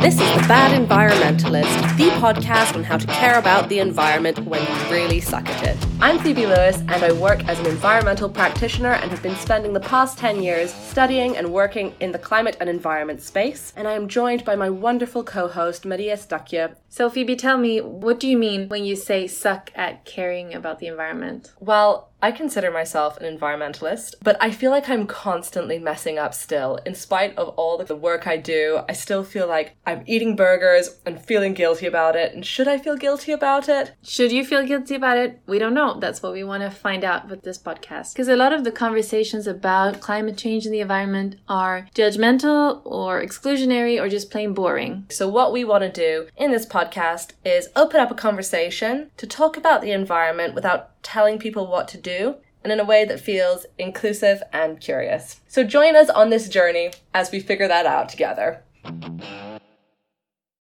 Bad Environmentalist, the podcast on how to care about the environment when you really suck at it. I'm Phoebe Lewis, and I work as an environmental practitioner and have been spending the past 10 years studying and working in the climate and environment space. And I am joined by my wonderful co host, Maria Stacke. So, Phoebe, tell me, what do you mean when you say suck at caring about the environment? Well, I consider myself an environmentalist, but I feel like I'm constantly messing up still. In spite of all the work I do, I still feel like I'm eating burgers and feeling guilty about it. And should I feel guilty about it? Should you feel guilty about it? We don't know. That's what we want to find out with this podcast. Because a lot of the conversations about climate change and the environment are judgmental or exclusionary or just plain boring. So, what we want to do in this podcast is open up a conversation to talk about the environment without telling people what to do and in a way that feels inclusive and curious. So join us on this journey as we figure that out together.